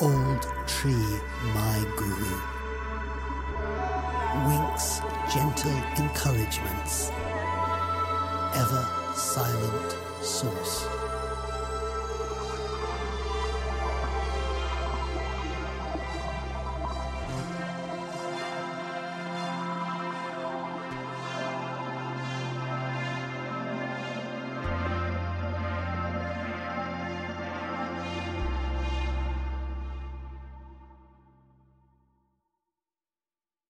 Old tree, my guru. Winks gentle encouragements, ever silent source.